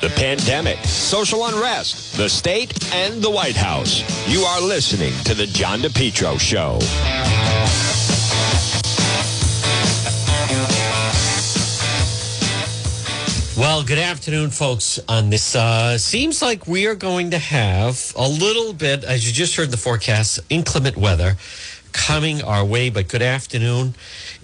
the pandemic, social unrest, the state, and the White House. You are listening to The John DePetro Show. Well, good afternoon, folks. On this, uh, seems like we are going to have a little bit, as you just heard the forecast, inclement weather coming our way. But good afternoon.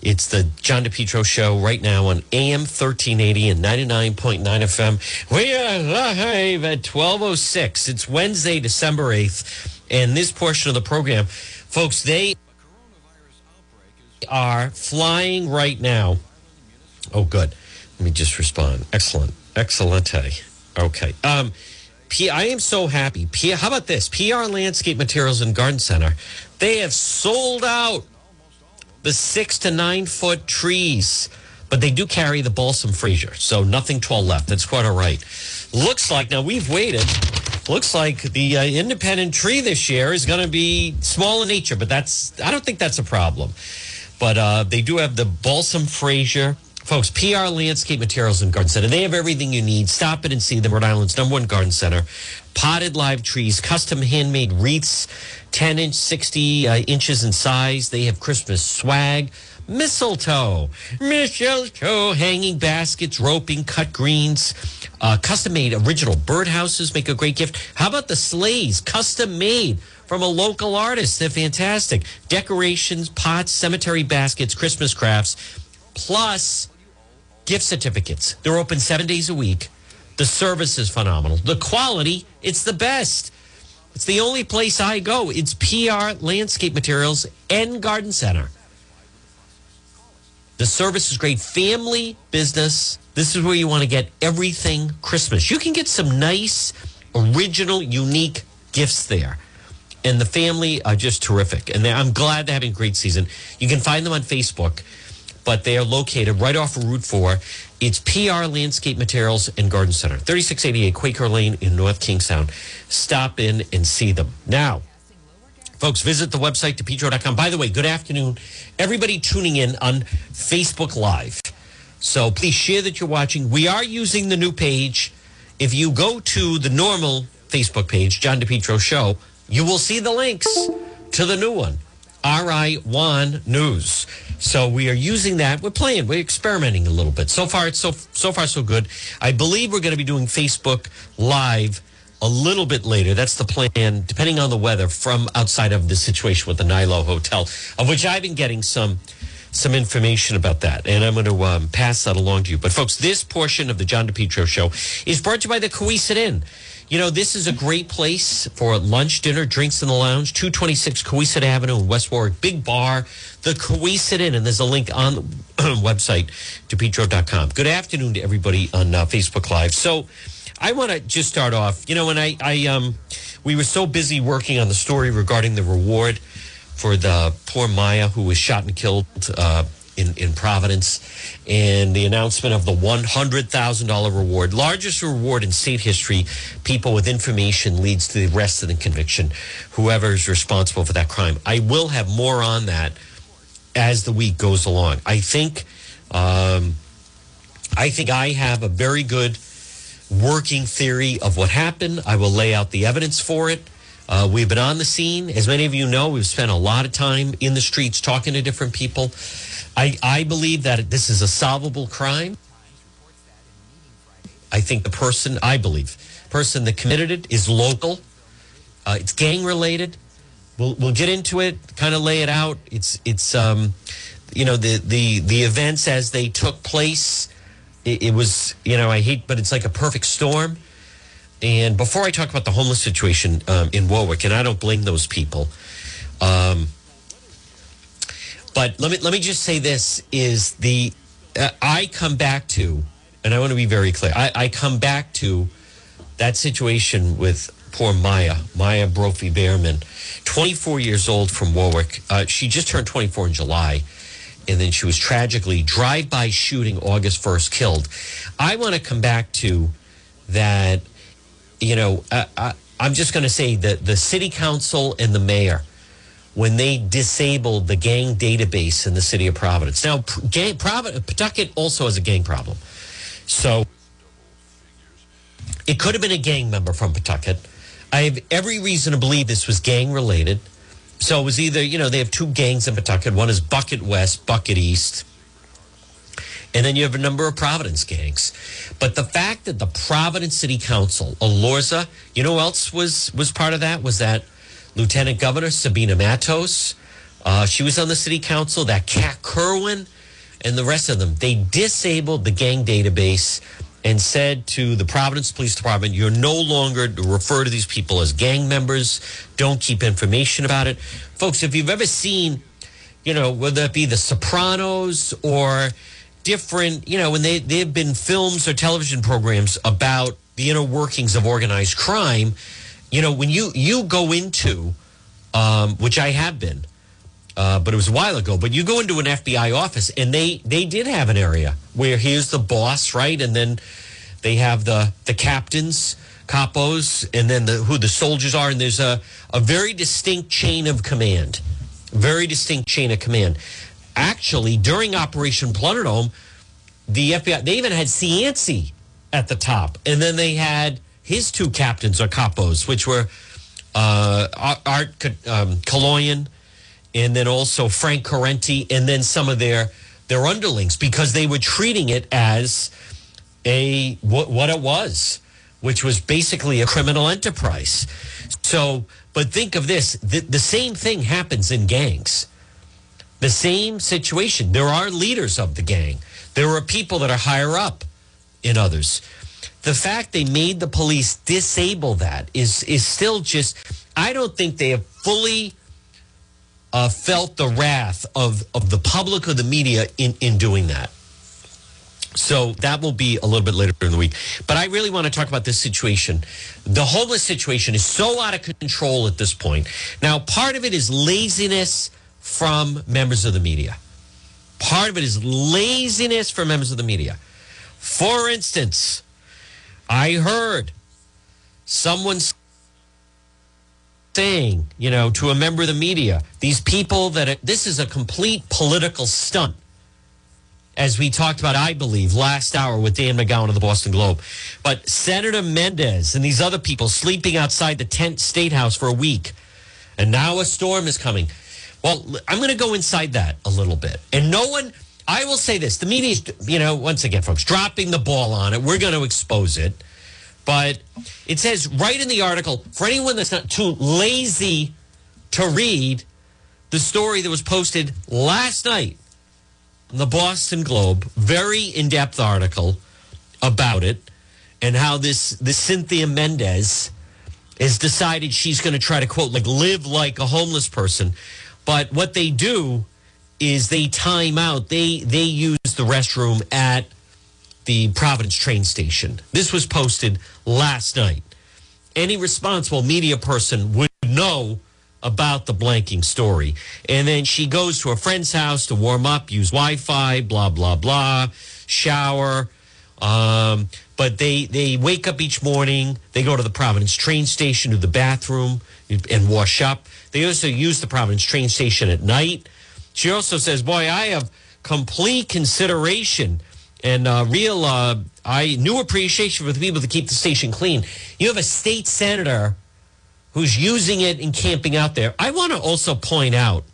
It's the John DePetro Show right now on AM 1380 and 99.9 FM. We are live at 1206. It's Wednesday, December 8th. And this portion of the program, folks, they are flying right now. Oh, good. Let me just respond. Excellent. Excellente. Okay. Um, P- I am so happy. P- how about this? PR Landscape Materials and Garden Center. They have sold out the six to nine foot trees, but they do carry the balsam Fraser, so nothing tall left. That's quite all right. Looks like now we've waited. Looks like the uh, independent tree this year is going to be small in nature, but that's I don't think that's a problem. But uh, they do have the balsam Fraser. Folks, PR Landscape Materials and Garden Center. They have everything you need. Stop it and see them. Rhode Island's number one garden center. Potted live trees, custom handmade wreaths, 10 inch, 60 uh, inches in size. They have Christmas swag, mistletoe, mistletoe, hanging baskets, roping, cut greens, uh, custom made original birdhouses make a great gift. How about the sleighs, custom made from a local artist? They're fantastic. Decorations, pots, cemetery baskets, Christmas crafts, plus gift certificates. They're open seven days a week. The service is phenomenal. The quality, it's the best. It's the only place I go. It's PR Landscape Materials and Garden Center. The service is great. Family business. This is where you want to get everything Christmas. You can get some nice, original, unique gifts there. And the family are just terrific. And I'm glad they're having a great season. You can find them on Facebook, but they are located right off of Route 4. It's PR Landscape Materials and Garden Center, 3688 Quaker Lane in North Kingstown. Stop in and see them. Now, folks, visit the website, depetro.com. By the way, good afternoon. Everybody tuning in on Facebook Live. So please share that you're watching. We are using the new page. If you go to the normal Facebook page, John DePetro Show, you will see the links to the new one, RI1 News. So we are using that. We're playing. We're experimenting a little bit. So far, it's so so far so good. I believe we're going to be doing Facebook Live a little bit later. That's the plan, depending on the weather, from outside of the situation with the Nylo Hotel, of which I've been getting some some information about that, and I'm going to um, pass that along to you. But folks, this portion of the John DePetro Show is brought to you by the Cowesett Inn. You know, this is a great place for lunch, dinner, drinks in the lounge. 226 Cowesett Avenue West Warwick. Big bar, the Cowesett Inn. And there's a link on the website, depetro.com. Good afternoon to everybody on uh, Facebook Live. So I want to just start off. You know, when I, I, um, we were so busy working on the story regarding the reward for the poor Maya who was shot and killed uh, in, in Providence and the announcement of the $100,000 reward, largest reward in state history. People with information leads to the arrest and the conviction, whoever is responsible for that crime. I will have more on that as the week goes along. I think, um, I think I have a very good working theory of what happened. I will lay out the evidence for it. Uh, we've been on the scene. As many of you know, we've spent a lot of time in the streets talking to different people. I, I believe that this is a solvable crime. I think the person, I believe, person that committed it is local. Uh, it's gang related. We'll, we'll get into it, kind of lay it out. It's, it's, um, you know, the, the, the events as they took place. It, it was, you know, I hate, but it's like a perfect storm. And before I talk about the homeless situation um, in Warwick, and I don't blame those people, um, but let me let me just say this: is the uh, I come back to, and I want to be very clear. I, I come back to that situation with poor Maya, Maya Brophy Behrman, 24 years old from Warwick. Uh, she just turned 24 in July and then she was tragically drive-by shooting August 1st killed. I want to come back to that you know, uh, I, I'm just going to say that the city council and the mayor, when they disabled the gang database in the city of Providence. Now, gang, Providence, Pawtucket also has a gang problem. So It could have been a gang member from Pawtucket. I have every reason to believe this was gang related. So it was either, you know, they have two gangs in Pawtucket. One is Bucket West, Bucket East. And then you have a number of Providence gangs. But the fact that the Providence City Council, Elorza, you know else was was part of that? Was that Lieutenant Governor Sabina Matos? Uh, she was on the city council. That Kat Kerwin and the rest of them. They disabled the gang database and said to the Providence Police Department, you're no longer to refer to these people as gang members. Don't keep information about it. Folks, if you've ever seen, you know, whether it be The Sopranos or different, you know, when they, there have been films or television programs about the inner workings of organized crime, you know, when you, you go into, um, which I have been, uh, but it was a while ago. But you go into an FBI office, and they they did have an area where here's the boss, right, and then they have the the captains, capos, and then the who the soldiers are, and there's a a very distinct chain of command, very distinct chain of command. Actually, during Operation Plunderdome, the FBI they even had Cianci at the top, and then they had his two captains or capos, which were uh, Art um, Coloian and then also Frank Corrente, and then some of their their underlings because they were treating it as a what, what it was, which was basically a criminal enterprise. So, but think of this: the, the same thing happens in gangs. The same situation. There are leaders of the gang. There are people that are higher up in others. The fact they made the police disable that is is still just. I don't think they have fully uh, felt the wrath of, of the public or the media in, in doing that. So that will be a little bit later in the week. But I really want to talk about this situation. The homeless situation is so out of control at this point. Now, part of it is laziness from members of the media. Part of it is laziness from members of the media. For instance, I heard someone saying, you know, to a member of the media, these people that are, this is a complete political stunt. As we talked about, I believe, last hour with Dan McGowan of the Boston Globe. But Senator Mendez and these other people sleeping outside the tent state house for a week. And now a storm is coming. Well, I'm going to go inside that a little bit. And no one, I will say this the media, you know, once again, folks, dropping the ball on it. We're going to expose it. But it says right in the article for anyone that's not too lazy to read the story that was posted last night in the Boston Globe, very in-depth article about it and how this this Cynthia Mendez has decided she's going to try to quote like live like a homeless person. But what they do is they time out. They they use the restroom at the Providence train station. This was posted last night. Any responsible media person would know about the blanking story. And then she goes to a friend's house to warm up, use Wi Fi, blah, blah, blah, shower. Um, but they, they wake up each morning, they go to the Providence train station to the bathroom and wash up. They also use the Providence train station at night. She also says, Boy, I have complete consideration and uh, real uh, I new appreciation for the people that keep the station clean. You have a state senator who's using it and camping out there. I want to also point out.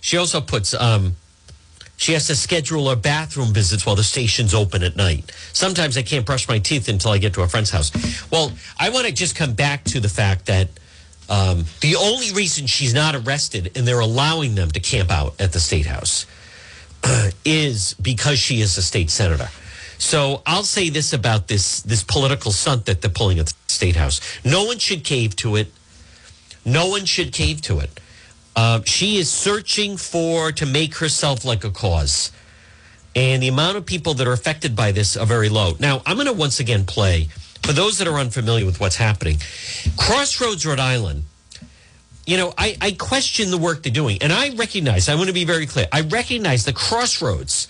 She also puts um, she has to schedule her bathroom visits while the station's open at night. Sometimes I can't brush my teeth until I get to a friend's house. Well, I want to just come back to the fact that um, the only reason she's not arrested and they're allowing them to camp out at the state house is because she is a state senator. So I'll say this about this this political stunt that they're pulling at the state house. No one should cave to it. No one should cave to it. Uh, she is searching for to make herself like a cause, and the amount of people that are affected by this are very low. Now I'm going to once again play for those that are unfamiliar with what's happening. Crossroads, Rhode Island you know, I, I question the work they're doing. And I recognize, I want to be very clear, I recognize the crossroads.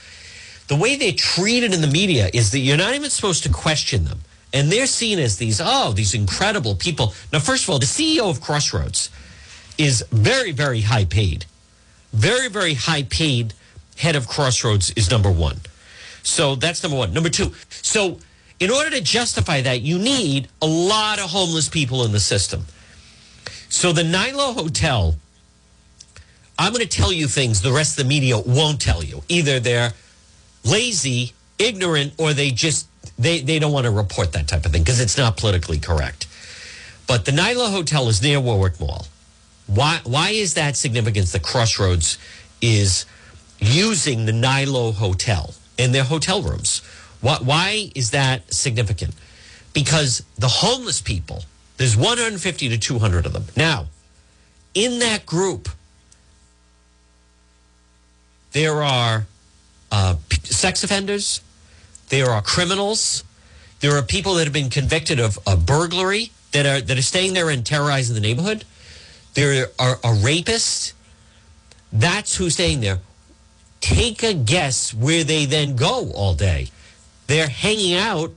The way they're treated in the media is that you're not even supposed to question them. And they're seen as these, oh, these incredible people. Now, first of all, the CEO of Crossroads is very, very high paid. Very, very high paid head of Crossroads is number one. So that's number one. Number two, so In order to justify that, you need a lot of homeless people in the system. So the Nylo Hotel, I'm going to tell you things the rest of the media won't tell you. Either they're lazy, ignorant, or they just they, they don't want to report that type of thing because it's not politically correct. But the Nylo Hotel is near Warwick Mall. Why why is that significant? The Crossroads is using the Nylo Hotel in their hotel rooms. Why, why is that significant? Because the homeless people, there's 150 to 200 of them. Now, in that group, there are uh, sex offenders, there are criminals, there are people that have been convicted of, of burglary that are that are staying there and terrorizing the neighborhood. There are a rapist. That's who's staying there. Take a guess where they then go all day. They're hanging out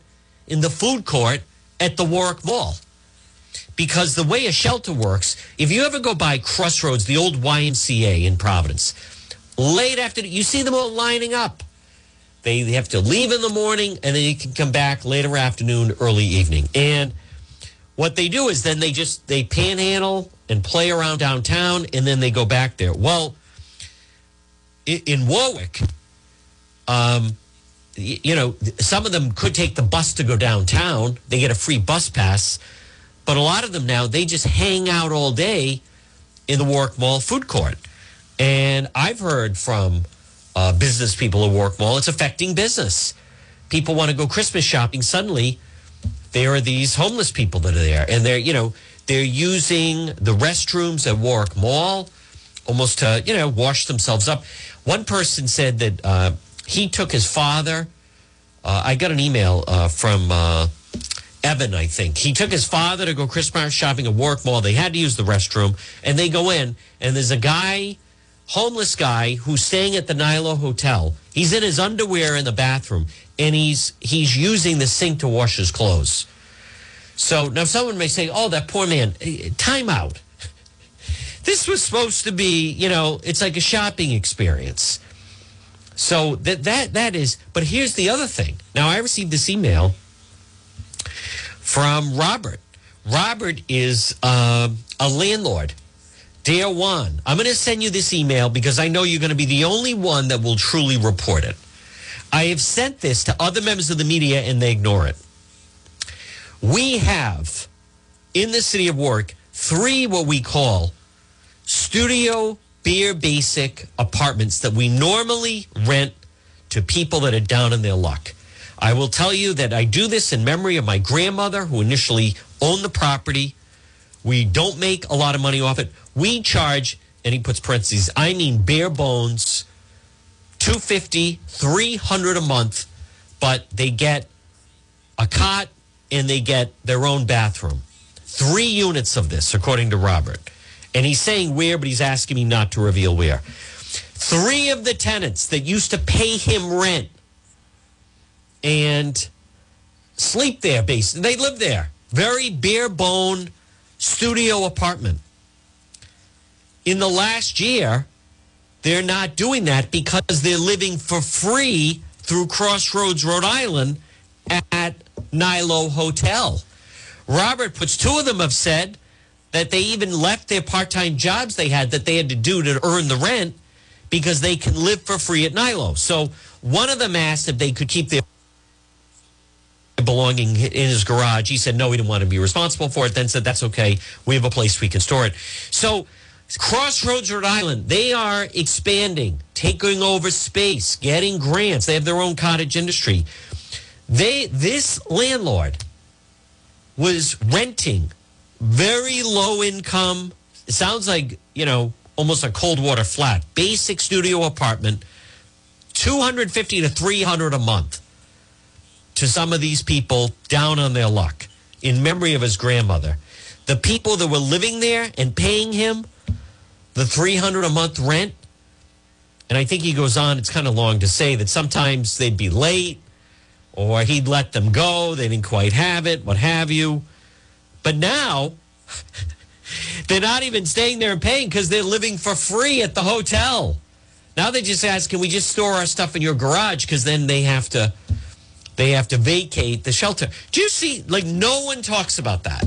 in the food court at the Warwick Mall. Because the way a shelter works, if you ever go by Crossroads, the old YMCA in Providence, late after you see them all lining up. They, have to leave in the morning and then you can come back later afternoon, early evening. And what they do is then they just they panhandle and play around downtown and then they go back there. Well, in Warwick, um, you know, some of them could take the bus to go downtown. They get a free bus pass. But a lot of them now, they just hang out all day in the Warwick Mall food court. And I've heard from uh, business people at Warwick Mall, it's affecting business. People want to go Christmas shopping. Suddenly, there are these homeless people that are there. And they're, you know, they're using the restrooms at Warwick Mall almost to, you know, wash themselves up. One person said that uh, he took his father. Uh, I got an email uh, from uh, Evan, I think. He took his father to go Christmas shopping at Warwick Mall. They had to use the restroom, and they go in, and there's a guy, homeless guy, who's staying at the Nylo Hotel. He's in his underwear in the bathroom, and he's he's using the sink to wash his clothes. So now someone may say, "Oh, that poor man." Time out. This was supposed to be, you know, it's like a shopping experience. So that that that is. But here's the other thing. Now I received this email from Robert. Robert is uh, a landlord. Dear Juan, I'm going to send you this email because I know you're going to be the only one that will truly report it. I have sent this to other members of the media and they ignore it. We have in the city of Warwick three what we call studio beer basic apartments that we normally rent to people that are down in their luck. I will tell you that I do this in memory of my grandmother who initially owned the property. We don't make a lot of money off it. We charge, and he puts parentheses, I mean bare bones, 250, 300 a month, but they get a cot and they get their own bathroom. Three units of this, according to Robert. And he's saying where, but he's asking me not to reveal where. Three of the tenants that used to pay him rent and sleep there, basically. They live there. Very bare bone studio apartment. In the last year, they're not doing that because they're living for free through Crossroads, Rhode Island at Nylo Hotel. Robert puts two of them have said that they even left their part-time jobs they had that they had to do to earn the rent because they can live for free at Nylo. So one of them asked if they could keep their belonging in his garage. He said no, he didn't want to be responsible for it. Then said that's okay. We have a place we can store it. So Crossroads, Rhode Island, they are expanding, taking over space, getting grants. They have their own cottage industry. They this landlord was renting very low income. It sounds like, you know, almost a cold water flat, basic studio apartment, 250 to 300 a month to some of these people down on their luck in memory of his grandmother. The people that were living there and paying him the 300 a month rent. And I think he goes on, it's kind of long to say that sometimes they'd be late or he'd let them go. They didn't quite have it, what have you. But now they're not even staying there and paying because they're living for free at the hotel. Now they just ask, can we just store our stuff in your garage? Because then they have to They have to vacate the shelter. Do you see? Like, no one talks about that.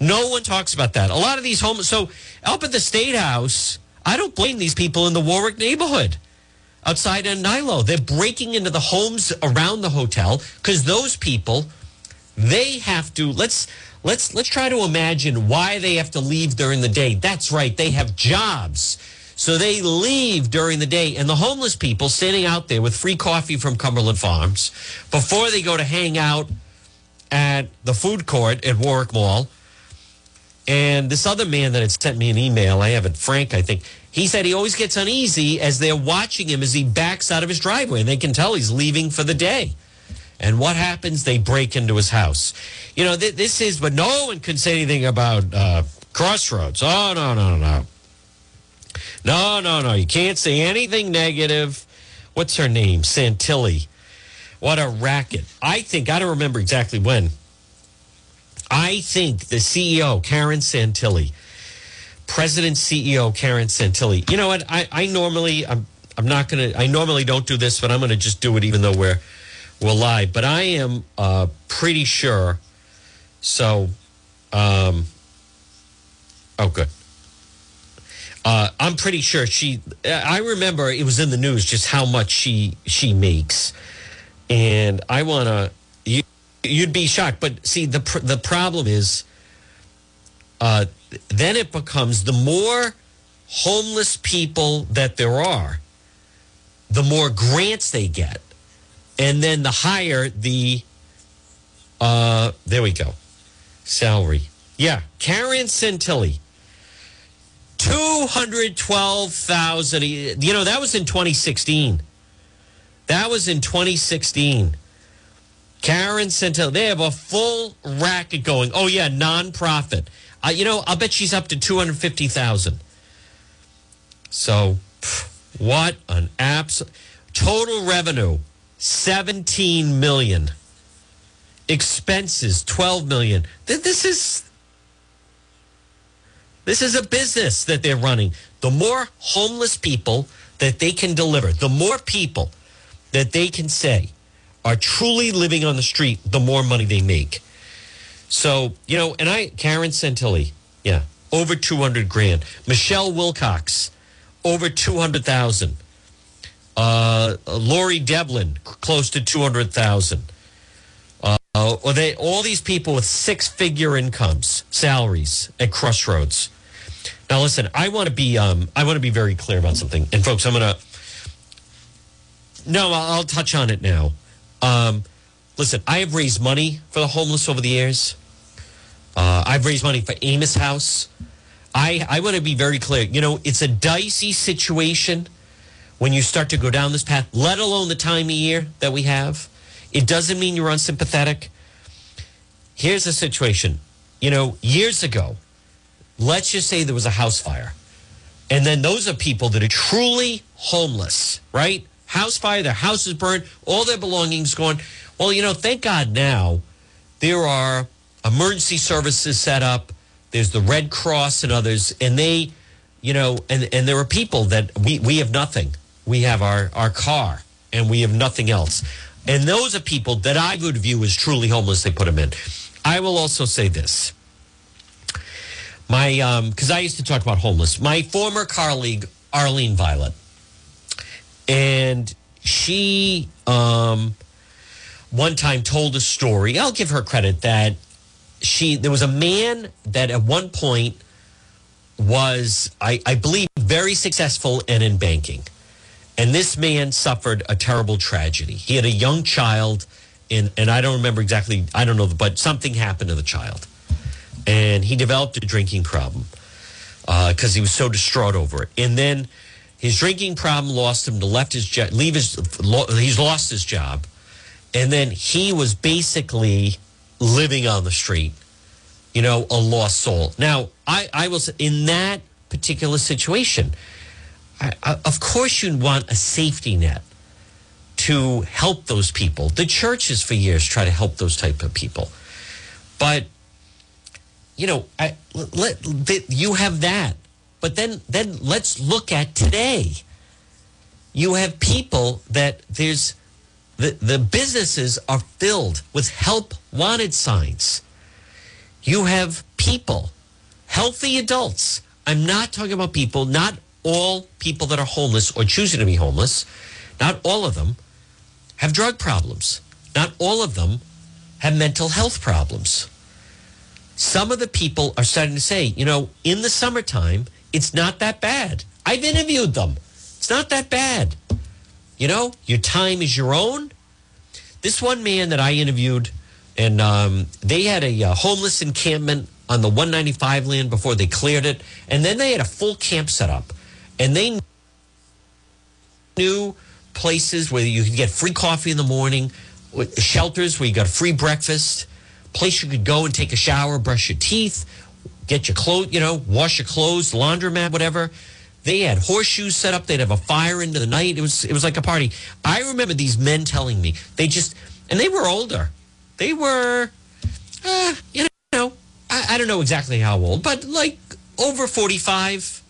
No one talks about that. A lot of these homes. So, up at the State House, I don't blame these people in the Warwick neighborhood outside of Nylo. They're breaking into the homes around the hotel because those people, they have to. Let's let's let's try to imagine why they have to leave during the day. That's right. They have jobs. So they leave during the day, and the homeless people standing out there with free coffee from Cumberland Farms before they go to hang out at the food court at Warwick Mall. And this other man that had sent me an email, I have it, Frank, I think, he said he always gets uneasy as they're watching him as he backs out of his driveway, and they can tell he's leaving for the day. And what happens? They break into his house. You know, th- this is, but no one can say anything about uh, Crossroads. Oh, no, no, no. No, no, no. No. You can't say anything negative. What's her name? Santilli. What a racket. I think, I don't remember exactly when. I think the CEO, Karen Santilli, President CEO Karen Santilli. You know what? I, I normally, I'm, I'm not going to, I normally don't do this, but I'm going to just do it even though we're, we're live. But I am uh, pretty sure. So, um, oh, good. Uh, I'm pretty sure she. I remember it was in the news just how much she she makes, and I want to. You, you'd be shocked, but see the the problem is. Uh, then it becomes the more homeless people that there are, the more grants they get, and then the higher the. Uh, there we go, salary. Yeah, Karen Santilli 212,000. You know, that was in 2016. That was in 2016. Karen Santilli, they have a full racket going. Oh, yeah, nonprofit. Uh, you know, I'll bet she's up to 250,000. So, what an absolute total revenue 17 million. Expenses 12 million. This is this is a business that they're running. The more homeless people that they can deliver, the more people that they can say are truly living on the street, the more money they make. So, you know, and I, Karen Santilli, yeah, over 200 grand. Michelle Wilcox, over 200,000. Uh, Lori Devlin, close to 200,000. Uh, or they, all these people with six figure incomes, salaries at Crossroads. Now, listen, I want to be um, I want to be very clear about something, and folks, I'm gonna. No, I'll, I'll touch on it now. Um, listen, I have raised money for the homeless over the years. Uh, I've raised money for Amos House. I I want to be very clear. You know, it's a dicey situation when you start to go down this path. Let alone the time of year that we have. It doesn't mean you're unsympathetic. Here's the situation. You know, years ago let's just say there was a house fire. And then those are people that are truly homeless, right? House fire, their house is burned, all their belongings gone. Well, you know, thank God now there are emergency services set up. There's the Red Cross and others, and they, you know, and, and there are people that we, we have nothing. We have our, our car and we have nothing else. And those are people that I would view as truly homeless. They put them in. I will also say this my, um, because I used to talk about homeless. My former colleague Arlene Violet, and she, um, one time told a story. I'll give her credit that she there was a man that at one point was, I, I believe, very successful and in banking. And this man suffered a terrible tragedy. He had a young child, and, and I don't remember exactly, I don't know, but something happened to the child and he developed a drinking problem because uh, he was so distraught over it. And then his drinking problem lost him to left his job, leave his, he's lost his job. And then he was basically living on the street, you know, a lost soul. Now, I, I was in that particular situation. I, I, of course, you'd want a safety net to help those people. The churches for years try to help those type of people. But you know, I, let, you have that. But then, then let's look at today. You have people that there's the, the businesses are filled with help wanted signs. You have people, healthy adults. I'm not talking about people, not all people that are homeless or choosing to be homeless, not all of them have drug problems. Not all of them have mental health problems. Some of the people are starting to say, you know, in the summertime, it's not that bad. I've interviewed them. It's not that bad. You know, your time is your own. This one man that I interviewed, and um, they had a uh, homeless encampment on the 195 land before they cleared it. And then they had a full camp set up. And they knew places where you could get free coffee in the morning, shelters where you got a free breakfast, place you could go and take a shower, brush your teeth, get your clothes, you know, wash your clothes, laundromat, whatever. They had horseshoes set up. They'd have a fire into the night. It was it was like a party. I remember these men telling me they just and they were older. They were, uh, you know, I, I don't know exactly how old, but like over forty five,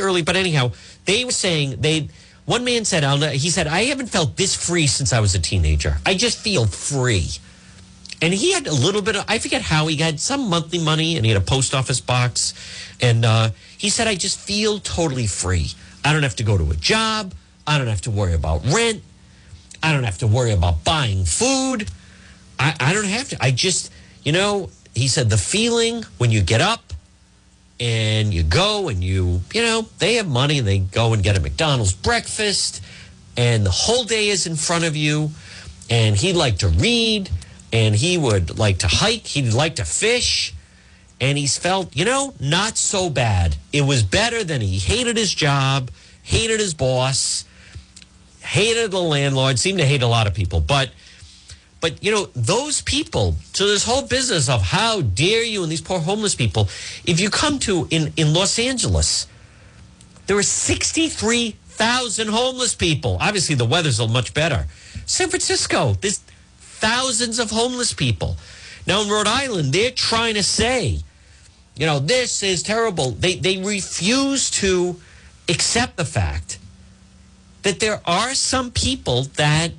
early. But anyhow, they were saying they. One man said, he said, I haven't felt this free since I was a teenager. I just feel free. And he had a little bit of, I forget how he got some monthly money and he had a post office box. And uh, he said, I just feel totally free. I don't have to go to a job. I don't have to worry about rent. I don't have to worry about buying food. I, I don't have to. I just, you know, he said, the feeling when you get up and you go and you, you know, they have money and they go and get a McDonald's breakfast and the whole day is in front of you. And he'd like to read and he would like to hike. He'd like to fish. And he's felt, you know, not so bad. It was better than he hated his job, hated his boss, hated the landlord, seemed to hate a lot of people. But but you know, those people, so this whole business of how dare you and these poor homeless people, if you come to in, in Los Angeles, there are 63,000 homeless people. Obviously, the weather's a much better. San Francisco, there's thousands of homeless people. Now in Rhode Island, they're trying to say, you know, this is terrible. They they refuse to accept the fact that there are some people that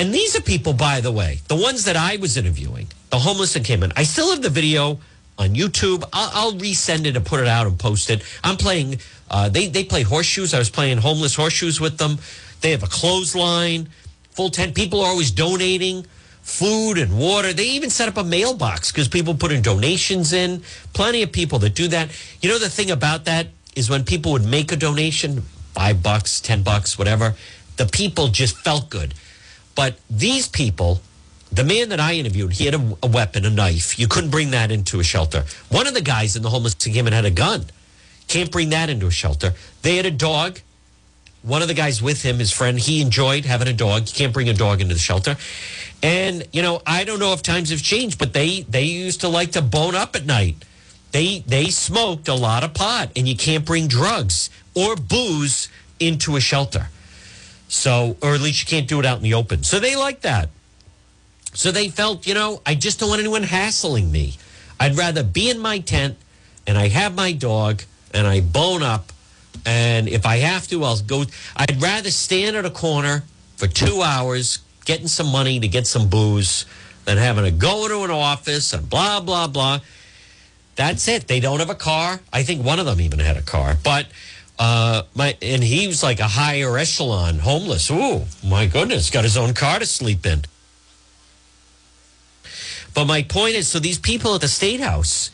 and these are people, by the way, the ones that I was interviewing, the homeless that came in. I still have the video on YouTube. I'll, I'll resend it and put it out and post it. I'm playing. Uh, they they play horseshoes. I was playing homeless horseshoes with them. They have a clothesline, full tent. People are always donating food and water. They even set up a mailbox because people put in donations in. Plenty of people that do that. You know the thing about that is when people would make a donation, five bucks, ten bucks, whatever. The people just felt good but these people, the man that I interviewed, he had a, a, weapon, a knife. You couldn't bring that into a shelter. One of the guys in the homeless encampment had a gun. Can't bring that into a shelter. They had a dog. One of the guys with him, his friend, he enjoyed having a dog. You can't bring a dog into the shelter. And you know, I don't know if times have changed, but they they used to like to bone up at night. They they smoked a lot of pot, and you can't bring drugs or booze into a shelter. So, or at least you can't do it out in the open. So they like that. So they felt, you know, I just don't want anyone hassling me. I'd rather be in my tent and I have my dog and I bone up. And if I have to, I'll go. I'd rather stand at a corner for two hours getting some money to get some booze than having to go to an office and blah, blah, blah. That's it. They don't have a car. I think one of them even had a car. But uh, my and he was like a higher echelon homeless. Ooh, my goodness, got his own car to sleep in. But my point is, so these people at the state house,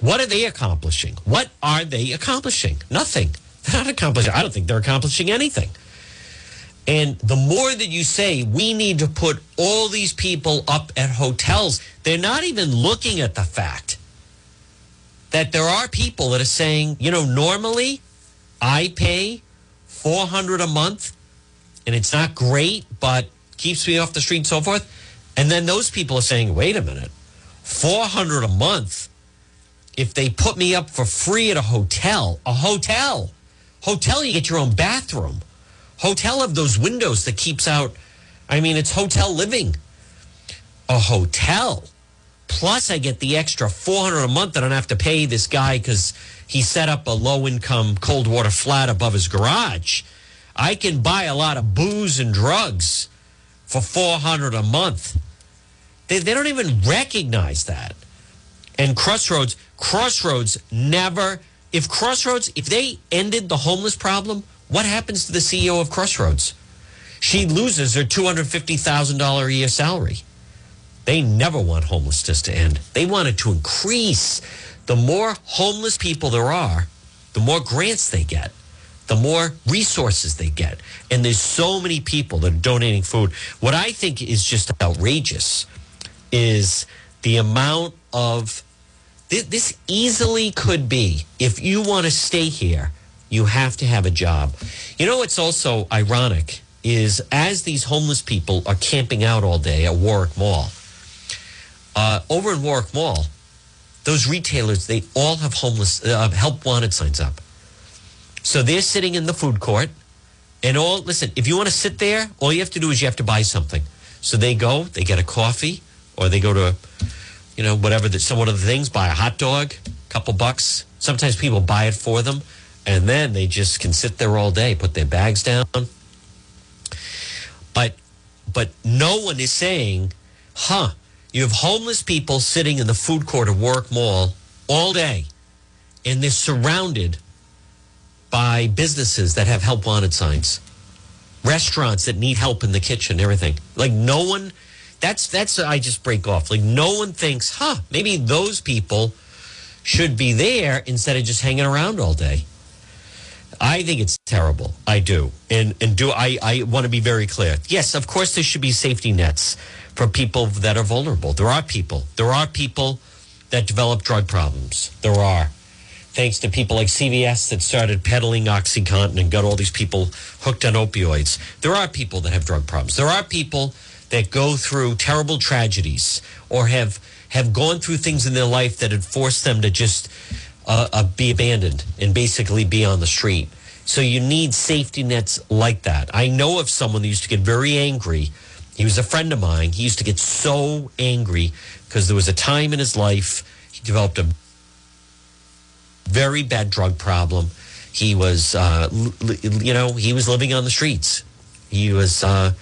what are they accomplishing? What are they accomplishing? Nothing. They're not accomplishing. I don't think they're accomplishing anything. And the more that you say we need to put all these people up at hotels, they're not even looking at the fact that there are people that are saying, you know, normally I pay 400 a month and it's not great, but keeps me off the street and so forth. And then those people are saying, wait a minute, 400 a month if they put me up for free at a hotel, a hotel, hotel, you get your own bathroom, hotel of those windows that keeps out. I mean, it's hotel living. A hotel. Plus, I get the extra 400 a month. I don't have to pay this guy because he set up a low income cold water flat above his garage. I can buy a lot of booze and drugs for 400 a month. They, they don't even recognize that. And Crossroads, Crossroads never, if Crossroads, if they ended the homeless problem, what happens to the CEO of Crossroads? She loses her $250,000 a year salary. They never want homelessness to end. They want it to increase. The more homeless people there are, the more grants they get, the more resources they get. And there's so many people that are donating food. What I think is just outrageous is the amount of this easily could be if you want to stay here, you have to have a job. You know, what's also ironic is as these homeless people are camping out all day at Warwick Mall, uh, over in Warwick Mall, those retailers, they all have homeless, uh, help wanted signs up. So they're sitting in the food court and all, listen, if you want to sit there, all you have to do is you have to buy something. So they go, they get a coffee or they go to, you know, whatever, the, some one of the things, buy a hot dog, couple bucks. Sometimes people buy it for them and then they just can sit there all day, put their bags down. But, but no one is saying, huh, you have homeless people sitting in the food court of Warwick Mall all day, and they're surrounded by businesses that have help wanted signs, restaurants that need help in the kitchen, everything. Like no one, that's that's I just break off. Like no one thinks, huh, maybe those people should be there instead of just hanging around all day. I think it's terrible. I do. And and do I I want to be very clear. Yes, of course there should be safety nets for people that are vulnerable. There are people. There are people that develop drug problems. There are. Thanks to people like CVS that started peddling OxyContin and got all these people hooked on opioids. There are people that have drug problems. There are people that go through terrible tragedies or have have gone through things in their life that had forced them to just uh, uh, be abandoned and basically be on the street. So you need safety nets like that. I know of someone that used to get very angry he was a friend of mine. He used to get so angry because there was a time in his life he developed a very bad drug problem. He was, uh, you know, he was living on the streets. He was, uh,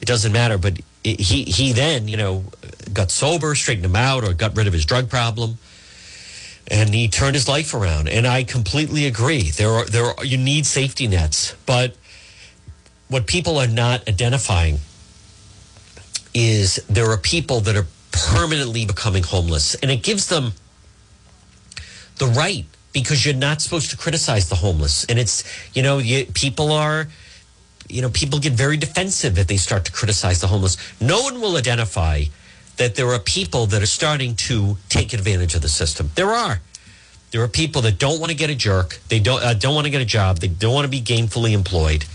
it doesn't matter, but he, he then, you know, got sober, straightened him out, or got rid of his drug problem. And he turned his life around. And I completely agree. There are, there are, you need safety nets. But what people are not identifying is there are people that are permanently becoming homeless, and it gives them the right because you're not supposed to criticize the homeless. And it's, you know, you, people are, you know, people get very defensive if they start to criticize the homeless. No one will identify that there are people that are starting to take advantage of the system. There are. There are people that don't want to get a jerk. They don't uh, don't want to get a job. They don't want to be gainfully employed,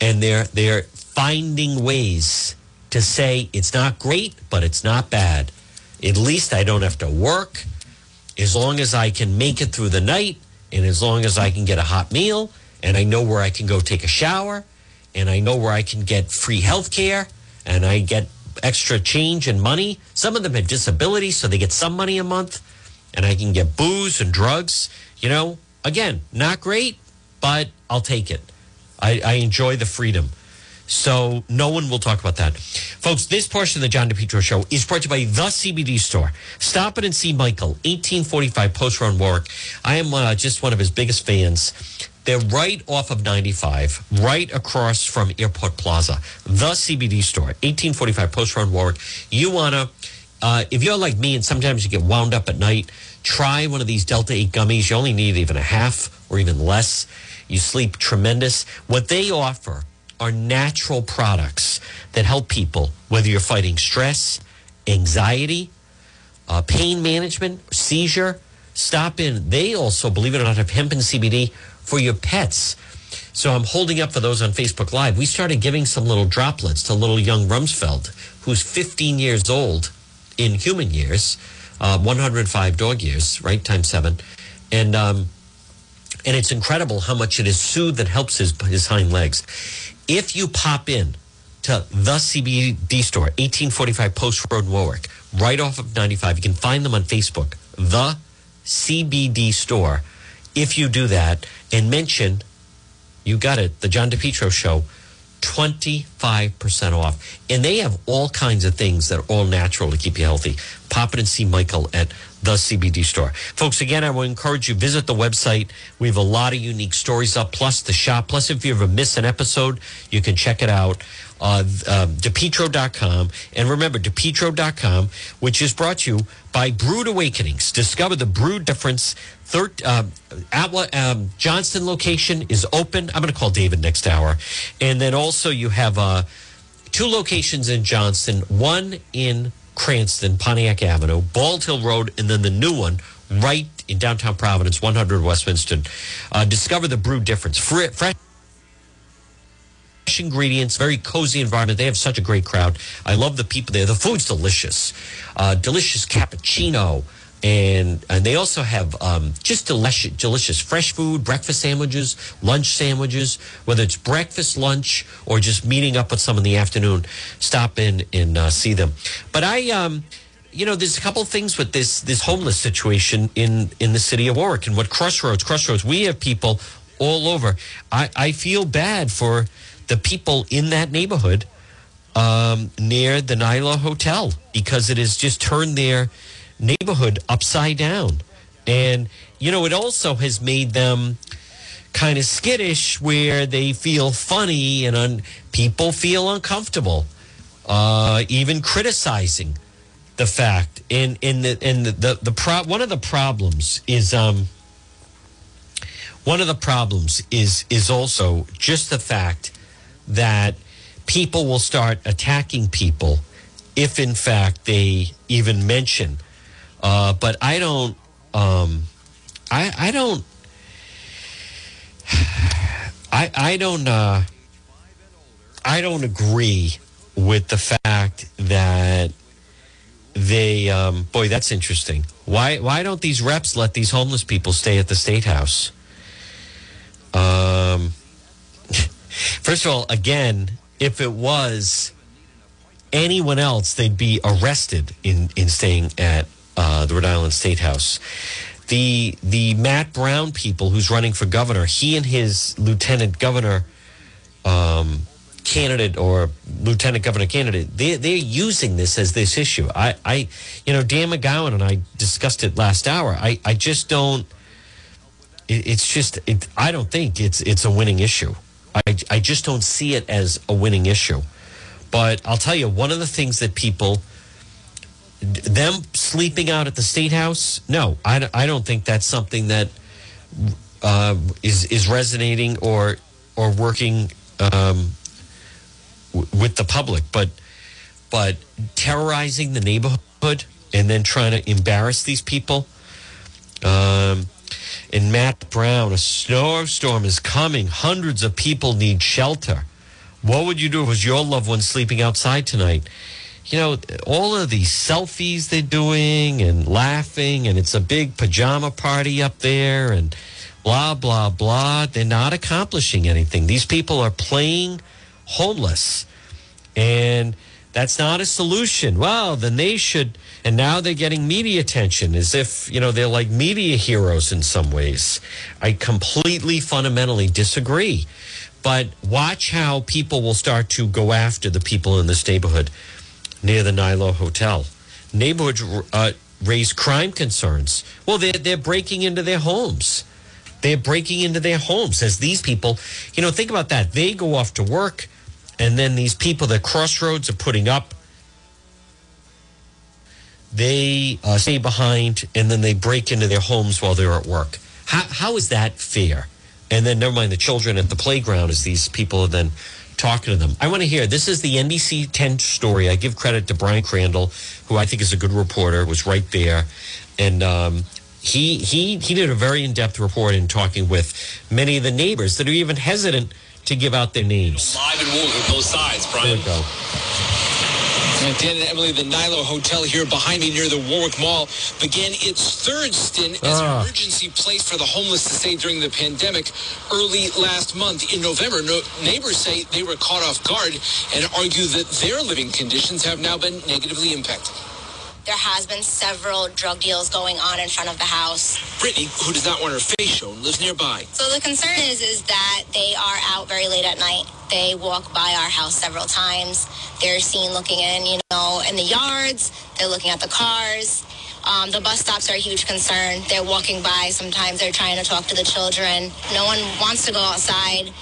and they're they're finding ways to say it's not great, but it's not bad. At least I don't have to work. As long as I can make it through the night, and as long as I can get a hot meal, and I know where I can go take a shower, and I know where I can get free health care, and I get extra change and money. Some of them have disabilities, so they get some money a month, and I can get booze and drugs. You know, again, not great, but I'll take it. I, I enjoy the freedom. So no one will talk about that. Folks, this portion of the John DePetro show is brought to you by The CBD Store. Stop it and see Michael, 1845 Post Road Warwick. I am uh, just one of his biggest fans. They're right off of 95, right across from Airport Plaza. The CBD Store, 1845 Post Road Warwick. You want to, uh, if you're like me and sometimes you get wound up at night, try one of these Delta 8 gummies. You only need even a half or even less. You sleep tremendous. What they offer are natural products that help people, whether you're fighting stress, anxiety, uh, pain management, seizure. Stop in. They also, believe it or not, have hemp and CBD for your pets. So I'm holding up for those on Facebook Live. We started giving some little droplets to little young Rumsfeld, who's 15 years old in human years, uh, 105 dog years, right? Times seven. And, um, and it's incredible how much it has soothed and helps his, his hind legs. If you pop in to the CBD store, 1845 Post Road, Warwick, right off of 95, you can find them on Facebook, the CBD store. If you do that and mention, you got it, the John DePetro show, 25% off. And they have all kinds of things that are all natural to keep you healthy. Pop in and see Michael at the CBD store. Folks, again, I will encourage you, visit the website. We have a lot of unique stories up, plus the shop. Plus, if you ever miss an episode, you can check it out. Uh, uh, DePetro.com. And remember, DePetro.com, which is brought to you by Brewed Awakenings. Discover the brewed difference. Third, uh, Outlet, um, Johnston location is open. I'm going to call David next hour. And then also, you have uh, two locations in Johnston, one in Cranston, Pontiac Avenue, Bald Hill Road, and then the new one right in downtown Providence, 100 Westminster. Uh, discover the brew difference. Fre- fresh ingredients, very cozy environment. They have such a great crowd. I love the people there. The food's delicious. Uh, delicious cappuccino. And, and they also have um, just delicious, delicious fresh food, breakfast sandwiches, lunch sandwiches, whether it's breakfast, lunch, or just meeting up with some in the afternoon. Stop in and uh, see them. But I, um, you know, there's a couple things with this this homeless situation in in the city of Warwick and what Crossroads. Crossroads, we have people all over. I, I feel bad for the people in that neighborhood um, near the Nylo Hotel because it has just turned their neighborhood upside down. And, you know, it also has made them kind of skittish where they feel funny and un- people feel uncomfortable, uh, even criticizing the fact. And, and, the, and the, the, the pro- one of the problems is, um, one of the problems is, is also just the fact that people will start attacking people if in fact they even mention uh, but I don't. Um, I I don't. I I don't. Uh, I don't agree with the fact that they. Um, boy, that's interesting. Why why don't these reps let these homeless people stay at the state house? Um. First of all, again, if it was anyone else, they'd be arrested in in staying at uh, the Rhode Island State House. The the Matt Brown people who's running for governor, he and his lieutenant governor um, candidate or lieutenant governor candidate, they they're using this as this issue. I, I you know, Dan McGowan and I discussed it last hour. I, I just don't it, it's just it, I don't think it's it's a winning issue. I, I just don't see it as a winning issue. But I'll tell you, one of the things that people them sleeping out at the state house? No i, I don't think that's something that uh, is is resonating or or working um, w- with the public but but terrorizing the neighborhood and then trying to embarrass these people um, and matt brown a snowstorm is coming. Hundreds of people need shelter. What would you do if it was your loved one sleeping outside tonight you know, all of these selfies they're doing and laughing, and it's a big pajama party up there, and blah, blah, blah. They're not accomplishing anything. These people are playing homeless, and that's not a solution. Well, then they should, and now they're getting media attention as if, you know, they're like media heroes in some ways. I completely fundamentally disagree. But watch how people will start to go after the people in this neighborhood near the Nylo Hotel. Neighborhoods uh, raise crime concerns. Well, they're, they're breaking into their homes. They're breaking into their homes as these people, you know, think about that. They go off to work, and then these people that Crossroads are putting up, they uh, stay behind, and then they break into their homes while they're at work. How, how is that fair? And then, never mind the children at the playground, as these people are then talking to them. I want to hear. This is the NBC 10 story. I give credit to Brian Crandall, who I think is a good reporter, was right there. And um, he, he, he did a very in depth report in talking with many of the neighbors that are even hesitant to give out their names. Live and with both sides, Brian. There we go. And Dan and Emily, the Nylo Hotel here behind me near the Warwick Mall began its third stint as Ah. an emergency place for the homeless to stay during the pandemic early last month. In November, no, neighbors say they were caught off guard and argue that their living conditions have now been negatively impacted. There has been several drug deals going on in front of the house. Brittany, who does not want her face shown, lives nearby. So the concern is is that they are out very late at night. They walk by our house several times. They're seen looking in, you know, in the yards. They're looking at the cars. Um, the bus stops are a huge concern. They're walking by. Sometimes they're trying to talk to the children. No one wants to go outside.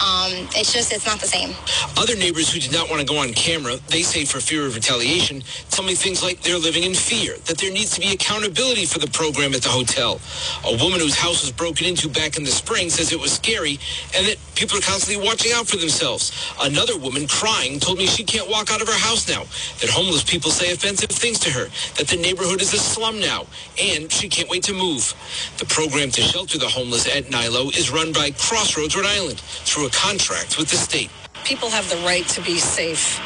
Um, it's just, it's not the same. Other neighbors who did not want to go on camera, they say for fear of retaliation, tell me things like they're living in fear, that there needs to be accountability for the program at the hotel. A woman whose house was broken into back in the spring says it was scary and that people are constantly watching out for themselves. Another woman crying told me she can't walk out of her house now, that homeless people say offensive things to her, that the neighborhood is a slum now, and she can't wait to move. The program to shelter the homeless at Nylo is run by Crossroads Rhode Island through a contract with the state. People have the right to be safe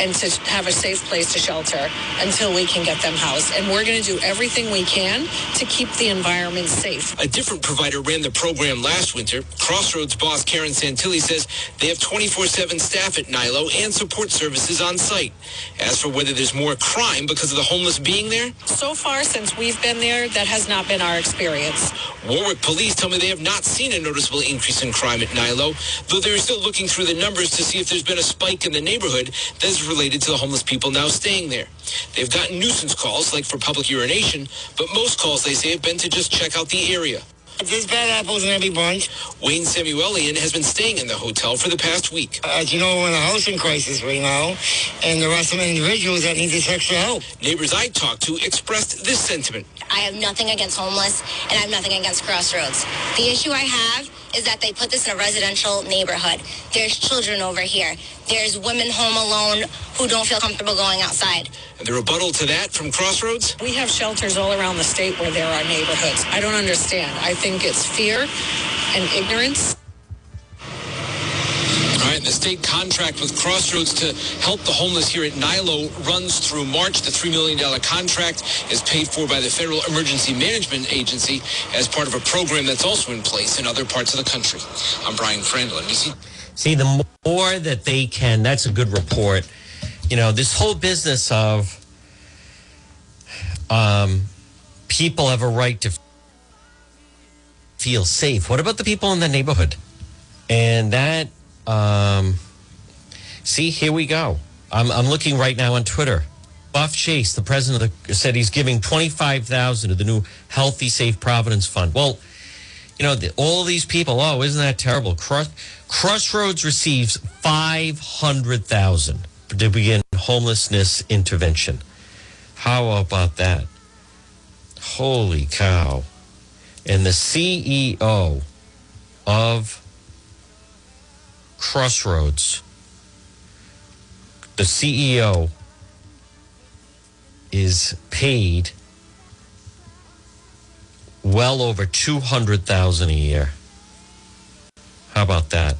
and to have a safe place to shelter until we can get them housed. And we're going to do everything we can to keep the environment safe. A different provider ran the program last winter. Crossroads boss Karen Santilli says they have 24-7 staff at Nylo and support services on site. As for whether there's more crime because of the homeless being there, So far, since we've been there, that has not been our experience. Warwick police tell me they have not seen a noticeable increase in crime at Nylo, though they're still looking through the numbers to see if there's been a spike in the neighborhood that is related to the homeless people now staying there. They've gotten nuisance calls, like for public urination, but most calls, they say, have been to just check out the area. There's bad apples in every bunch. Wayne Samuelian has been staying in the hotel for the past week. As you know, we're in a housing crisis right now, and there are some individuals that need this extra help. Neighbors I talked to expressed this sentiment. I have nothing against homeless and I have nothing against Crossroads. The issue I have is that they put this in a residential neighborhood. There's children over here. There's women home alone who don't feel comfortable going outside. And the rebuttal to that from Crossroads? We have shelters all around the state where there are neighborhoods. I don't understand. I think it's fear and ignorance. Right, the state contract with Crossroads to help the homeless here at Nylo runs through March. The $3 million contract is paid for by the Federal Emergency Management Agency as part of a program that's also in place in other parts of the country. I'm Brian NBC. See, the more that they can, that's a good report. You know, this whole business of um, people have a right to feel safe. What about the people in the neighborhood? And that, um, see, here we go. I'm, I'm looking right now on Twitter. Buff Chase, the president of the, said he's giving 25000 to the new Healthy Safe Providence Fund. Well, you know, the, all these people, oh, isn't that terrible? Cross, Crossroads receives 500000 to begin homelessness intervention. How about that? Holy cow. And the CEO of Crossroads, the CEO is paid well over 200,000 a year. How about that?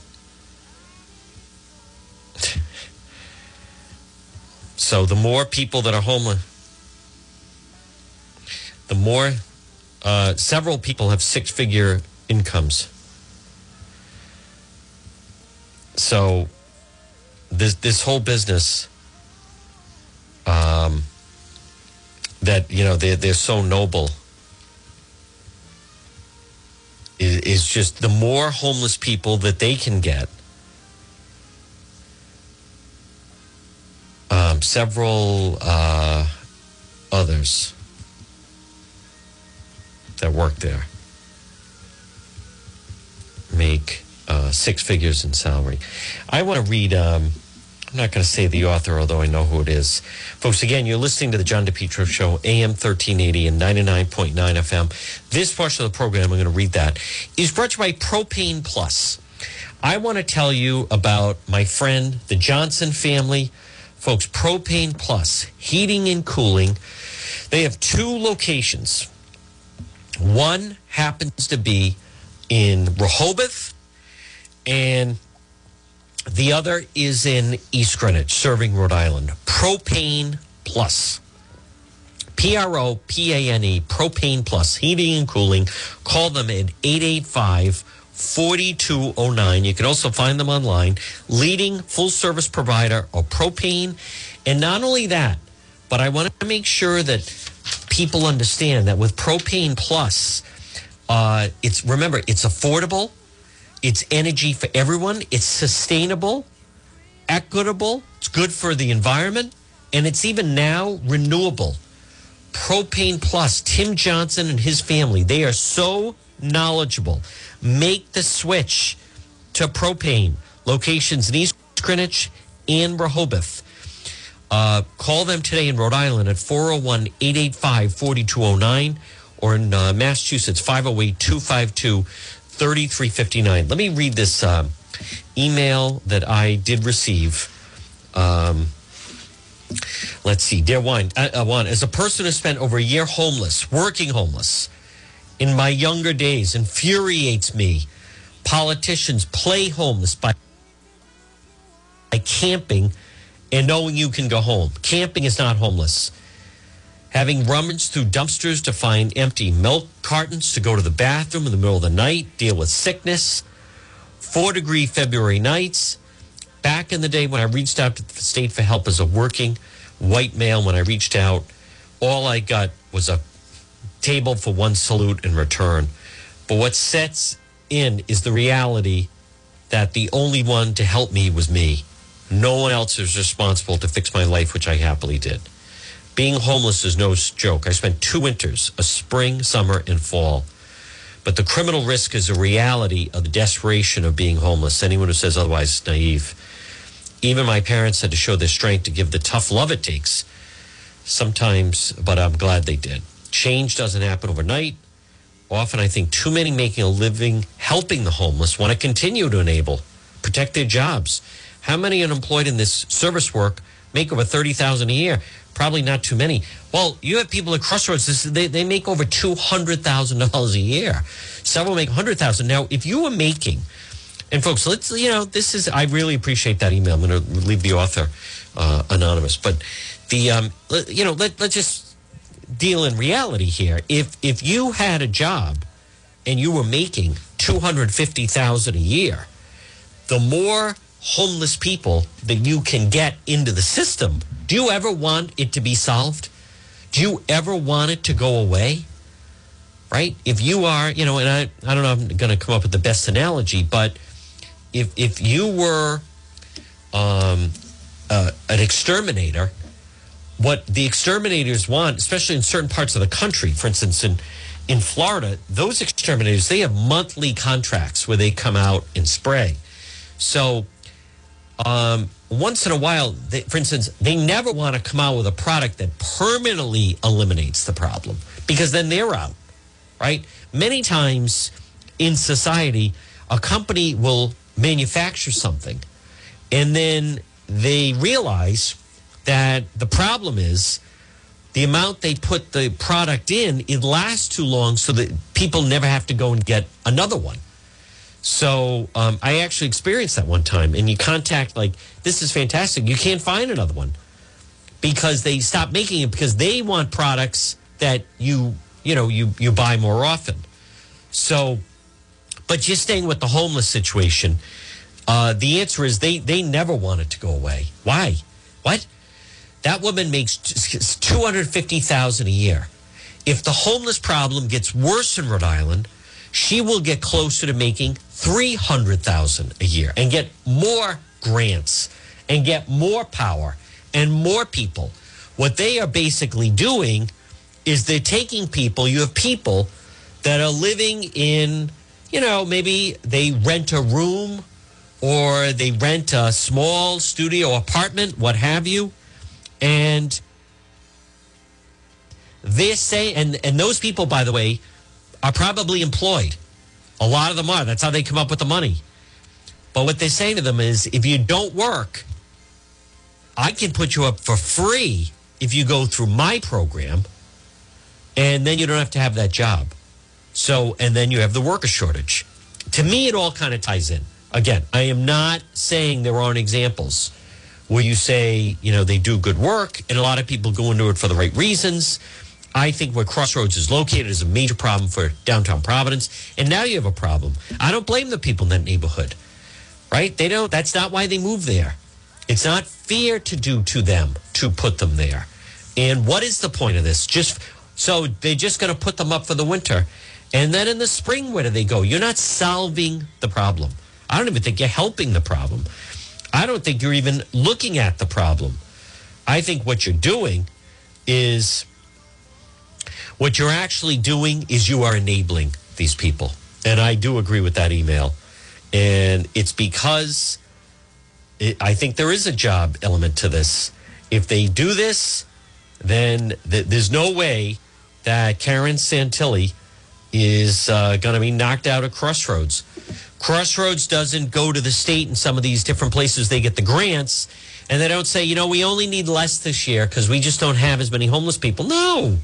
So the more people that are homeless, the more uh, several people have six figure incomes. So this this whole business um, that you know they they're so noble is, is just the more homeless people that they can get. Um, several uh, others that work there make uh, six figures in salary. I want to read. Um, I'm not going to say the author, although I know who it is. Folks, again, you're listening to the John DePetro Show, AM 1380 and 99.9 FM. This portion of the program, I'm going to read that, is brought to you by Propane Plus. I want to tell you about my friend, the Johnson family. Folks, Propane Plus, heating and cooling. They have two locations. One happens to be in Rehoboth, and the other is in East Greenwich, serving Rhode Island. Propane Plus. P R O P A N E, Propane Plus, heating and cooling. Call them at 885 4209. You can also find them online. Leading full service provider of propane. And not only that, But I want to make sure that people understand that with Propane Plus, uh, it's remember it's affordable, it's energy for everyone, it's sustainable, equitable, it's good for the environment, and it's even now renewable. Propane Plus, Tim Johnson and his family, they are so knowledgeable. Make the switch to propane. Locations in East Greenwich and Rehoboth. Uh, call them today in Rhode Island at 401 885 4209 or in uh, Massachusetts 508 252 3359. Let me read this uh, email that I did receive. Um, let's see, dear Juan, uh, uh, Juan, as a person who spent over a year homeless, working homeless in my younger days, infuriates me. Politicians play homeless by, by camping and knowing you can go home. Camping is not homeless. Having rummaged through dumpsters to find empty milk cartons to go to the bathroom in the middle of the night, deal with sickness, four degree February nights. Back in the day when I reached out to the state for help as a working white male, when I reached out, all I got was a table for one salute in return. But what sets in is the reality that the only one to help me was me. No one else is responsible to fix my life, which I happily did. Being homeless is no joke. I spent two winters, a spring, summer, and fall. But the criminal risk is a reality of the desperation of being homeless. Anyone who says otherwise is naive. Even my parents had to show their strength to give the tough love it takes sometimes, but I'm glad they did. Change doesn't happen overnight. Often, I think too many making a living helping the homeless want to continue to enable, protect their jobs. How many unemployed in this service work make over thirty thousand a year? Probably not too many. Well, you have people at Crossroads. This, they they make over two hundred thousand dollars a year. Several make hundred thousand. Now, if you were making, and folks, let's you know, this is I really appreciate that email. I'm going to leave the author uh, anonymous, but the um, you know, let let's just deal in reality here. If if you had a job and you were making two hundred fifty thousand a year, the more homeless people that you can get into the system, do you ever want it to be solved? Do you ever want it to go away? Right? If you are, you know, and I, I don't know, I'm going to come up with the best analogy, but if if you were um, uh, an exterminator what the exterminators want, especially in certain parts of the country, for instance, in in Florida, those exterminators they have monthly contracts where they come out and spray. So um, once in a while, they, for instance, they never want to come out with a product that permanently eliminates the problem because then they're out, right? Many times in society, a company will manufacture something and then they realize that the problem is the amount they put the product in, it lasts too long so that people never have to go and get another one. So um, I actually experienced that one time, and you contact like this is fantastic. You can't find another one because they stop making it because they want products that you you know you you buy more often. So, but just staying with the homeless situation, uh, the answer is they they never want it to go away. Why? What? That woman makes 250,000 a year. If the homeless problem gets worse in Rhode Island, she will get closer to making 300,000 a year and get more grants and get more power and more people. What they are basically doing is they're taking people, you have people that are living in, you know, maybe they rent a room or they rent a small studio apartment, what have you and they say, and, and those people, by the way, are probably employed. A lot of them are. That's how they come up with the money. But what they say to them is if you don't work, I can put you up for free if you go through my program, and then you don't have to have that job. So, and then you have the worker shortage. To me, it all kind of ties in. Again, I am not saying there aren't examples where you say, you know, they do good work and a lot of people go into it for the right reasons. I think where Crossroads is located is a major problem for downtown Providence. And now you have a problem. I don't blame the people in that neighborhood, right? They don't, that's not why they moved there. It's not fair to do to them to put them there. And what is the point of this? Just so they're just going to put them up for the winter. And then in the spring, where do they go? You're not solving the problem. I don't even think you're helping the problem. I don't think you're even looking at the problem. I think what you're doing is what you're actually doing is you are enabling these people. And I do agree with that email. And it's because it, I think there is a job element to this. If they do this, then th- there's no way that Karen Santilli is uh, going to be knocked out of Crossroads. Crossroads doesn't go to the state in some of these different places they get the grants and they don't say, you know, we only need less this year because we just don't have as many homeless people. No.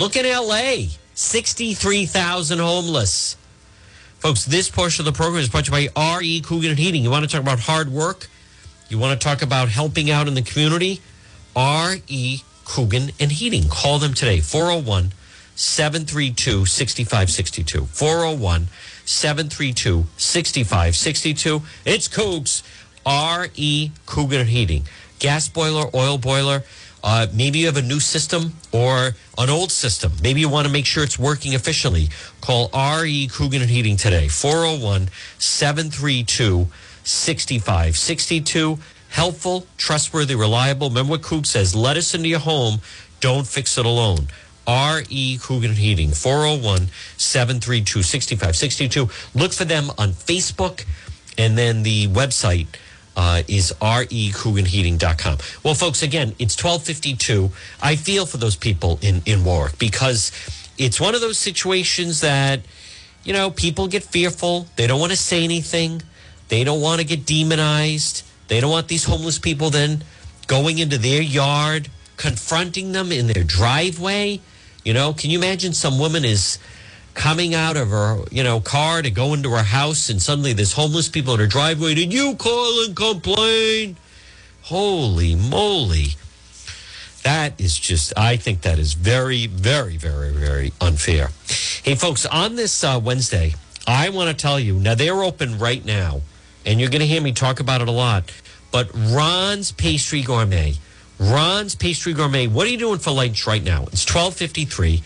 Look at LA 63,000 homeless. Folks, this portion of the program is brought to you by RE Coogan and Heating. You want to talk about hard work? You want to talk about helping out in the community? RE Coogan and Heating. Call them today, 401 732 6562. 401 732 6562. It's Cougs, RE Coogan and Heating. Gas boiler, oil boiler. Uh, maybe you have a new system or an old system. Maybe you want to make sure it's working efficiently. Call RE Coogan and Heating today, 401 732 6562. Helpful, trustworthy, reliable. Remember what Coog says let us into your home, don't fix it alone. RE Coogan Heating, 401 732 6562. Look for them on Facebook, and then the website uh, is recooganheating.com. Well, folks, again, it's 1252. I feel for those people in, in Warwick because it's one of those situations that, you know, people get fearful. They don't want to say anything. They don't want to get demonized. They don't want these homeless people then going into their yard, confronting them in their driveway. You know, can you imagine some woman is coming out of her, you know, car to go into her house and suddenly there's homeless people in her driveway. Did you call and complain? Holy moly. That is just, I think that is very, very, very, very unfair. Hey, folks, on this uh, Wednesday, I want to tell you now they're open right now, and you're going to hear me talk about it a lot. But Ron's Pastry Gourmet, Ron's Pastry Gourmet, what are you doing for lunch right now? It's 1253.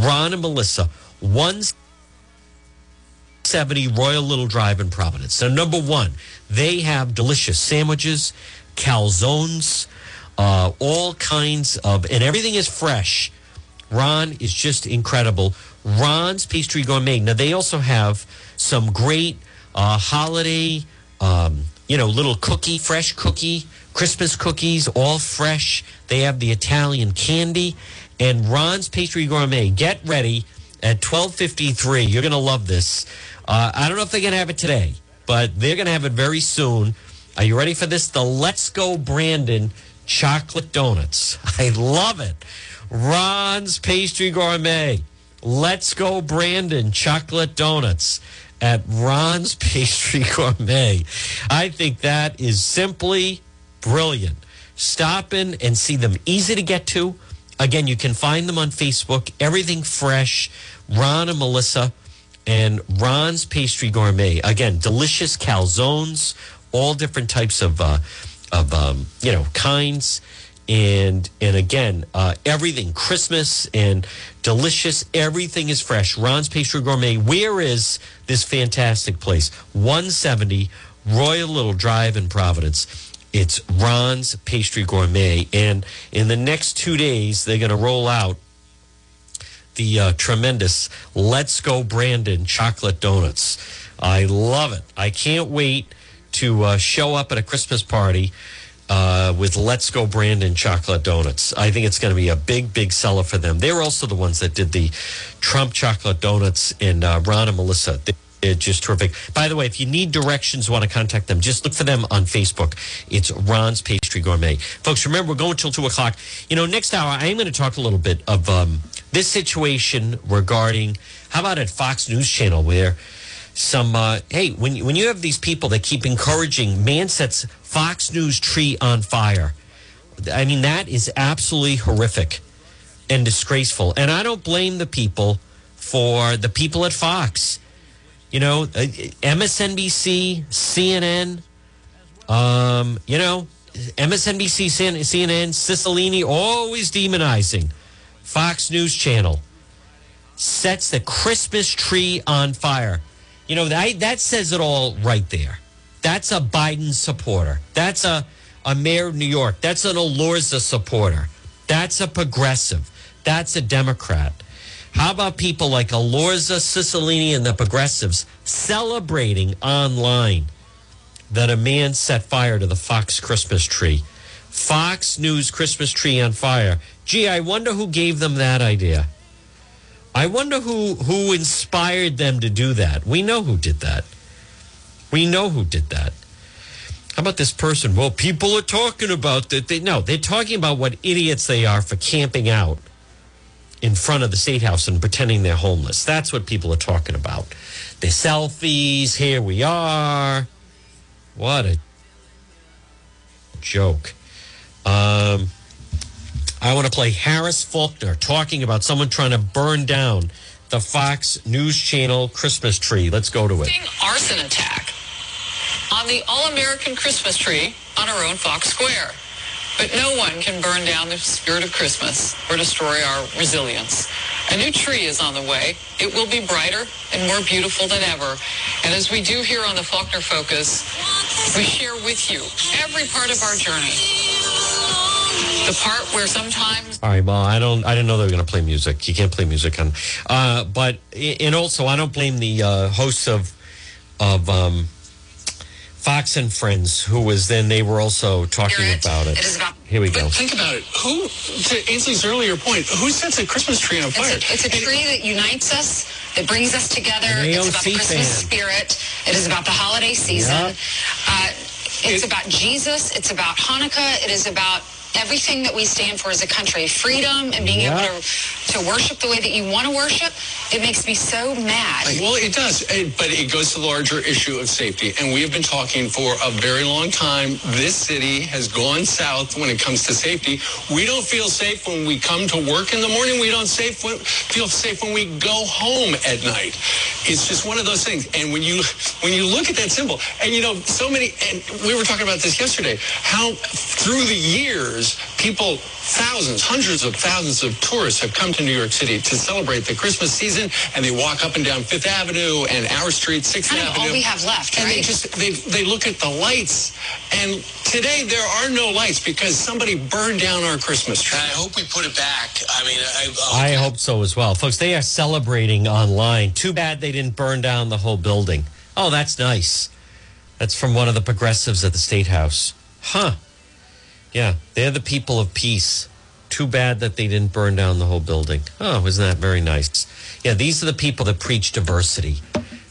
Ron and Melissa, 170 Royal Little Drive in Providence. So, number one, they have delicious sandwiches, calzones, uh, all kinds of, and everything is fresh. Ron is just incredible. Ron's Pastry Gourmet. Now, they also have some great uh, holiday, um, you know, little cookie, fresh cookie, Christmas cookies, all fresh. They have the Italian candy. And Ron's Pastry Gourmet. Get ready at 1253. You're going to love this. Uh, I don't know if they're going to have it today, but they're going to have it very soon. Are you ready for this? The Let's Go Brandon chocolate donuts. I love it. Ron's Pastry Gourmet. Let's Go Brandon chocolate donuts at Ron's Pastry Gourmet. I think that is simply brilliant. Stop in and see them. Easy to get to. Again, you can find them on Facebook. Everything fresh. Ron and Melissa and Ron's Pastry Gourmet. Again, delicious calzones, all different types of uh, of um, you know kinds, and and again, uh, everything Christmas and delicious. Everything is fresh. Ron's Pastry Gourmet. Where is this fantastic place? One seventy Royal Little Drive in Providence. It's Ron's Pastry Gourmet. And in the next two days, they're going to roll out the uh, tremendous Let's Go Brandon chocolate donuts. I love it. I can't wait to uh, show up at a Christmas party uh, with Let's Go Brandon chocolate donuts. I think it's going to be a big, big seller for them. They're also the ones that did the Trump chocolate donuts and uh, Ron and Melissa. They- they're just terrific. By the way, if you need directions, want to contact them, just look for them on Facebook. It's Ron's Pastry Gourmet. Folks, remember, we're going till 2 o'clock. You know, next hour, I am going to talk a little bit of um, this situation regarding, how about at Fox News Channel, where some, uh, hey, when, when you have these people that keep encouraging, man sets Fox News tree on fire. I mean, that is absolutely horrific and disgraceful. And I don't blame the people for the people at Fox you know, uh, MSNBC, CNN, um, you know, MSNBC, CNN, Cicilline, always demonizing Fox News Channel sets the Christmas tree on fire. You know, that, that says it all right there. That's a Biden supporter. That's a, a mayor of New York. That's an Elorza supporter. That's a progressive. That's a Democrat. How about people like Elorza, Cicilline, and the progressives celebrating online that a man set fire to the Fox Christmas tree? Fox News Christmas tree on fire. Gee, I wonder who gave them that idea. I wonder who who inspired them to do that. We know who did that. We know who did that. How about this person? Well, people are talking about that. They no, they're talking about what idiots they are for camping out in front of the state house and pretending they're homeless. That's what people are talking about. Their selfies. Here we are. What a joke. Um, I want to play Harris Faulkner talking about someone trying to burn down the Fox News Channel Christmas tree. Let's go to it. Arson attack on the All-American Christmas tree on our own Fox Square. But no one can burn down the spirit of Christmas or destroy our resilience. A new tree is on the way. It will be brighter and more beautiful than ever. And as we do here on the Faulkner Focus, we share with you every part of our journey. The part where sometimes All right, well, I don't, I didn't know they were going to play music. You can't play music on, uh, but and also I don't blame the uh, hosts of of um, Fox and Friends, who was then they were also talking Spirit. about it. It is about- Here we But go. think about it. Who, to Ainsley's earlier point, who sets a Christmas tree on fire? It's a, it's a tree that unites us. It brings us together. It's about the Christmas fan. spirit. It is about the holiday season. Yeah. Uh, it's It- about Jesus. It's about Hanukkah. It is about everything that we stand for as a country freedom and being Yeah. able to, to worship the way that you want to worship. It makes me so mad. Well, it does, but it goes to the larger issue of safety. And we have been talking for a very long time. This city has gone south when it comes to safety. We don't feel safe when we come to work in the morning. We don't safe when, feel safe when we go home at night. It's just one of those things. And when you when you look at that symbol, and you know, so many, and we were talking about this yesterday, how through the years, people, thousands, hundreds of thousands of tourists have come to New York City to celebrate the Christmas season, and they walk up and down Fifth Avenue and our street, Sixth Kind of Avenue. all we have left, and they just they they look at the lights, and today there are no lights because somebody burned down our Christmas tree. I hope we put it back. I mean, I I, hope so as well, folks. They are celebrating online. Too bad they didn't burn down the whole building. Oh, that's nice. That's from one of the progressives at the state house. Huh. Yeah, they're the people of peace. Too bad that they didn't burn down the whole building. Oh, isn't that very nice? Yeah, these are the people that preach diversity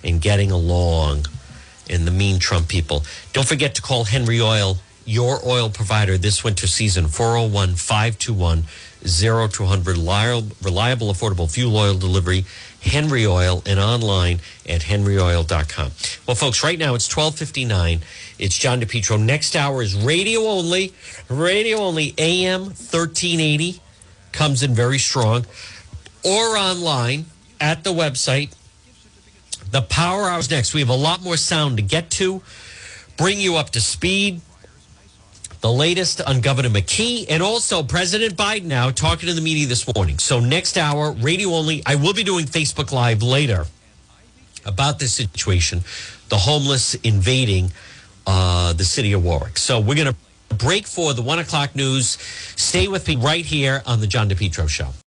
and getting along and the mean Trump people. Don't forget to call Henry Oil, your oil provider this winter season, 401 521 0200. Reliable, reliable, affordable fuel oil delivery, Henry Oil, and online at henryoil.com. Well, folks, right now it's 1259. It's John DePetro. Next hour is radio only, radio only, AM 1380. Comes in very strong. Or online at the website. The Power Hour's next. We have a lot more sound to get to, bring you up to speed. The latest on Governor McKee and also President Biden now talking to the media this morning. So, next hour, radio only. I will be doing Facebook Live later about this situation the homeless invading uh, the city of Warwick. So, we're going to break for the one o'clock news. Stay with me right here on the John DePetro Show.